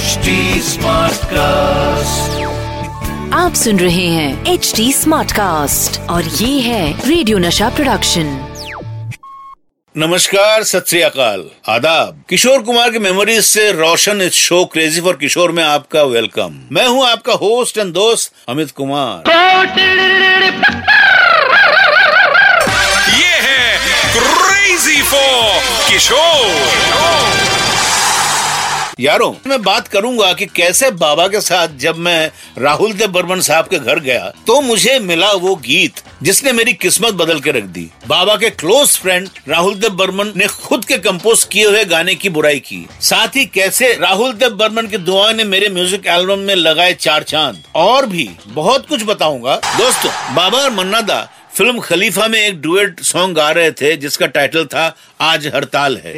HD cast आप सुन रहे हैं एच डी स्मार्ट कास्ट और ये है रेडियो नशा प्रोडक्शन नमस्कार सत श्री अकाल। आदाब। किशोर कुमार की मेमोरीज से रोशन इस शो क्रेजी फॉर किशोर में आपका वेलकम मैं हूँ आपका होस्ट एंड दोस्त अमित कुमार। ये है क्रेजी फॉर किशोर। यारों, मैं बात करूँगा कि कैसे बाबा के साथ जब मैं राहुल देव बर्मन साहब के घर गया तो मुझे मिला वो गीत जिसने मेरी किस्मत बदल के रख दी। बाबा के क्लोज फ्रेंड राहुल देव बर्मन ने खुद के कंपोज किए हुए गाने की बुराई की। साथ ही कैसे राहुल देव बर्मन की दुआ ने मेरे म्यूज़िक एल्बम में लगाए चार चाँद। और भी बहुत कुछ बताऊँगा। दोस्तों, बाबा और मन्ना दा फ़िल्म खलीफा में एक डुएट सॉन्ग गा रहे थे जिसका टाइटल था आज हड़ताल है।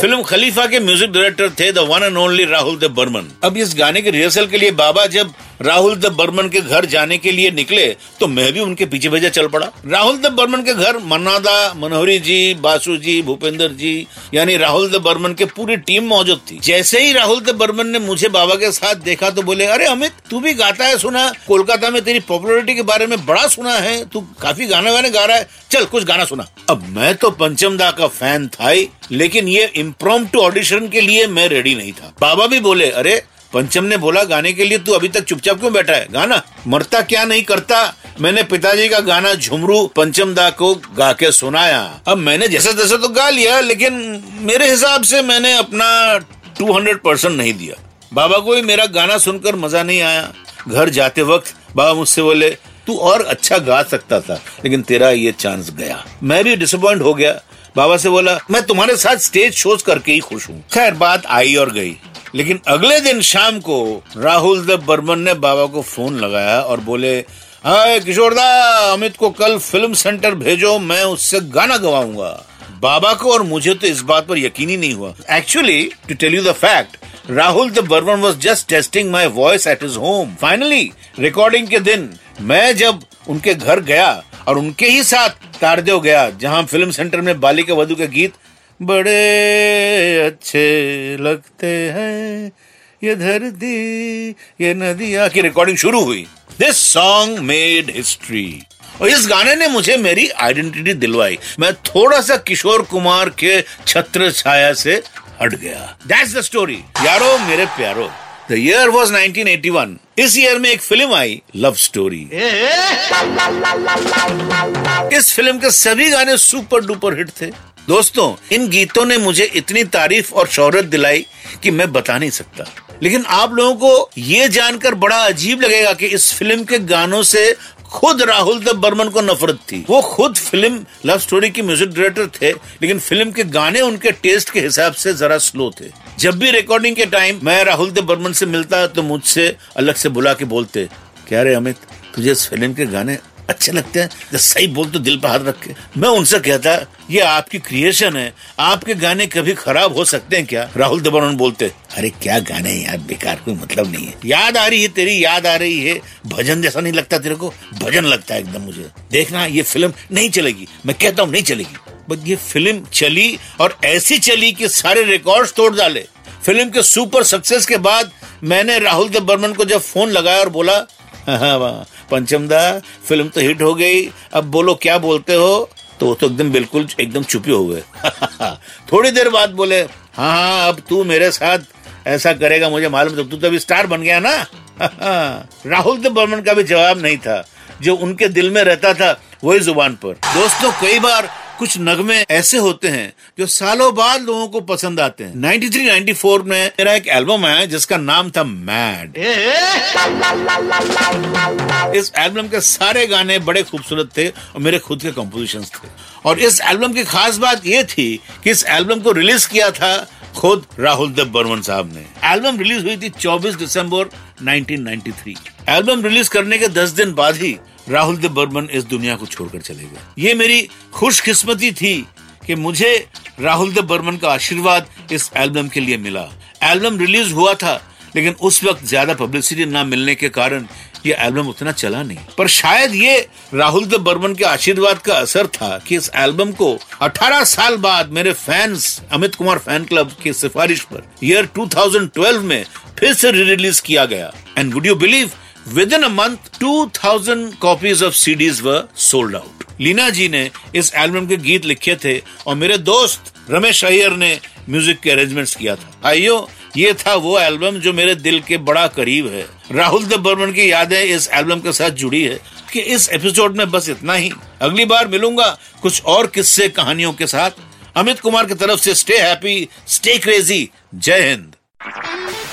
फ़िल्म खलीफा के म्यूज़िक डायरेक्टर थे the one and only Rahul Dev Burman. अब इस गाने के रिहर्सल के लिए बाबा जब राहुल देव बर्मन के घर जाने के लिए निकले तो मैं भी उनके पीछे पीछे चल पड़ा। राहुल देव बर्मन के घर, मन्नादा, मनोहरी जी, बासु जी, भूपेंद्र जी, यानी राहुल देव बर्मन के पूरी टीम मौजूद थी। जैसे ही राहुल देव बर्मन ने मुझे बाबा के साथ देखा तो बोले, अरे अमित, तू भी गाता है, सुना। कोलकाता में तेरी पॉपुलरिटी के बारे में बड़ा सुना है। तू काफ़ी गाने वाने गा रहा है। चल, कुछ गाना सुना। अब मैं तो पंचम दा का फ़ैन था ही, लेकिन ये इम्प्रोम ऑडिशन के लिए मैं रेडी नहीं था। बाबा भी बोले, अरे पंचम ने बोला, गाने के लिए तू अभी तक चुपचाप क्यों बैठा है? गाना? मरता क्या नहीं करता? मैंने पिताजी का गाना झुमरू पंचम दा को गा के सुनाया। अब मैंने जैसे तैसे तो गा लिया, लेकिन मेरे हिसाब से मैंने अपना 200 परसेंट नहीं दिया। बाबा को भी मेरा गाना सुनकर मज़ा नहीं आया। घर जाते वक्त बाबा मुझसे बोले, तू और अच्छा गा सकता था, लेकिन तेरा ये चांस गया। मैं भी डिसअपॉइंट हो गया। बाबा से बोला, मैं तुम्हारे साथ स्टेज शोज़ करके ही खुश हूँ। खैर, बात आई और गई। लेकिन अगले दिन शाम को राहुल देव बर्मन ने बाबा को फ़ोन लगाया और बोले, हाय किशोरदा अमित को कल फ़िल्म सेंटर भेजो, मैं उससे गाना गवाऊँगा। बाबा को और मुझे तो इस बात पर यकीन ही नहीं हुआ। Actually to tell you the fact Rahul D Burman was just testing my voice at his home finally recording के दिन, मैं जब उनके घर गया और उनके ही साथ तारदेव गया, जहाँ फ़िल्म सेंटर में बालिका वधु के गीत, बड़े अच्छे लगते हैं। ये धरती, ये नदिया। की रिकॉर्डिंग शुरू हुई। दिस सॉन्ग मेड हिस्ट्री और इस गाने ने मुझे मेरी आइडेंटिटी दिलवाई। मैं थोड़ा सा किशोर कुमार के छत्र छाया से हट गया। दैट्स द स्टोरी यारो, मेरे प्यारो। द ईयर वॉज़ 1981 इस ईयर में एक फ़िल्म आई लव स्टोरी इस फ़िल्म के सभी गाने सुपर डुपर हिट थे। दोस्तों, इन गीतों ने मुझे इतनी तारीफ़ और शोहरत दिलाई कि मैं बता नहीं सकता। लेकिन आप लोगों को ये जानकर बड़ा अजीब लगेगा कि इस फ़िल्म के गानों से खुद राहुल देव बर्मन को नफरत थी। वो खुद फ़िल्म, लव स्टोरी के म्यूज़िक डायरेक्टर थे, लेकिन फ़िल्म के गाने उनके टेस्ट के हिसाब से जरा स्लो थे। जब भी रिकॉर्डिंग के टाइम मैं राहुल देव बर्मन से मिलता तो मुझसे अलग से बुला के बोलते, क्या रे अमित, तुझे इस फ़िल्म के गाने अच्छे लगते हैं, जब सही बोल तो दिल पर हाथ रख के। मैं उनसे कहता, ये आपकी क्रिएशन है, आपके गाने कभी खराब हो सकते हैं क्या? राहुल देवन बोलते, अरे क्या गाने यार, बेकार, कोई मतलब नहीं है। याद आ रही है तेरी, याद आ रही है। भजन जैसा नहीं लगता तेरे को? भजन लगता है एकदम मुझे। देखना, ये फ़िल्म नहीं चलेगी। मैं कहता हूँ, नहीं चलेगी। बट ये फ़िल्म चली और ऐसी चली कि सारे रिकॉर्ड्स तोड़ डाले। फ़िल्म के सुपर सक्सेस के बाद मैंने राहुल देव बर्मन को जब फ़ोन लगाया और बोला हाँ वाह पंचम दा, फ़िल्म तो हिट हो गई। अब बोलो, क्या बोलते हो? तो वो तो एकदम बिल्कुल, एकदम चुपे हो गए। थोड़ी देर बाद बोले हाँ हाँ अब तू मेरे साथ ऐसा करेगा, मुझे मालूम तो तू तो अभी स्टार बन गया ना। राहुल देव बर्मन का भी जवाब नहीं था। जो उनके दिल में रहता था, वही ज़ुबान पर। दोस्तों, कई बार कुछ नगमे ऐसे होते हैं जो सालों बाद लोगों को पसंद आते हैं। 93 94 में मेरा एक एल्बम आया जिसका नाम था मैड इस एल्बम के सारे गाने बड़े खूबसूरत थे और मेरे खुद के कंपोजिशन थे। और इस एल्बम की खास बात यह थी कि इस एल्बम को रिलीज़ किया था खुद राहुल देव बर्मन साहब ने। एल्बम रिलीज़ हुई थी 24 दिसंबर 1993 एल्बम रिलीज़ करने के 10 दिन बाद ही राहुल देव बर्मन इस दुनिया को छोड़कर चले गए। ये मेरी खुशकिस्मती थी कि मुझे राहुल देव बर्मन का आशीर्वाद इस एल्बम के लिए मिला। एल्बम रिलीज़ हुआ था, लेकिन उस वक्त ज़्यादा पब्लिसिटी ना मिलने के कारण ये एल्बम उतना चला नहीं। पर शायद ये राहुल देव बर्मन के आशीर्वाद का असर था कि इस एल्बम को 18 साल बाद मेरे fans, Amit Kumar fan club की सिफारिश पर ईयर 2012 में फिर से री रिलीज़ किया गया। And would you believe a month 2000 copies of CDs were sold out Leena ji ने इस एल्बम के गीत लिखे थे और मेरे दोस्त रमेश अय्यर ने म्यूज़िक के अरेंजमेंट्स किया था आइयो ये था वो एल्बम जो मेरे दिल के बड़ा करीब है राहुल देव बर्मन की यादें इस एल्बम के साथ जुड़ी है कि इस एपिसोड में बस इतना ही अगली बार मिलूँगा कुछ और किस्से कहानियों के साथ अमित कुमार की तरफ़ से स्टे हैप्पी स्टे क्रेजी जय हिंद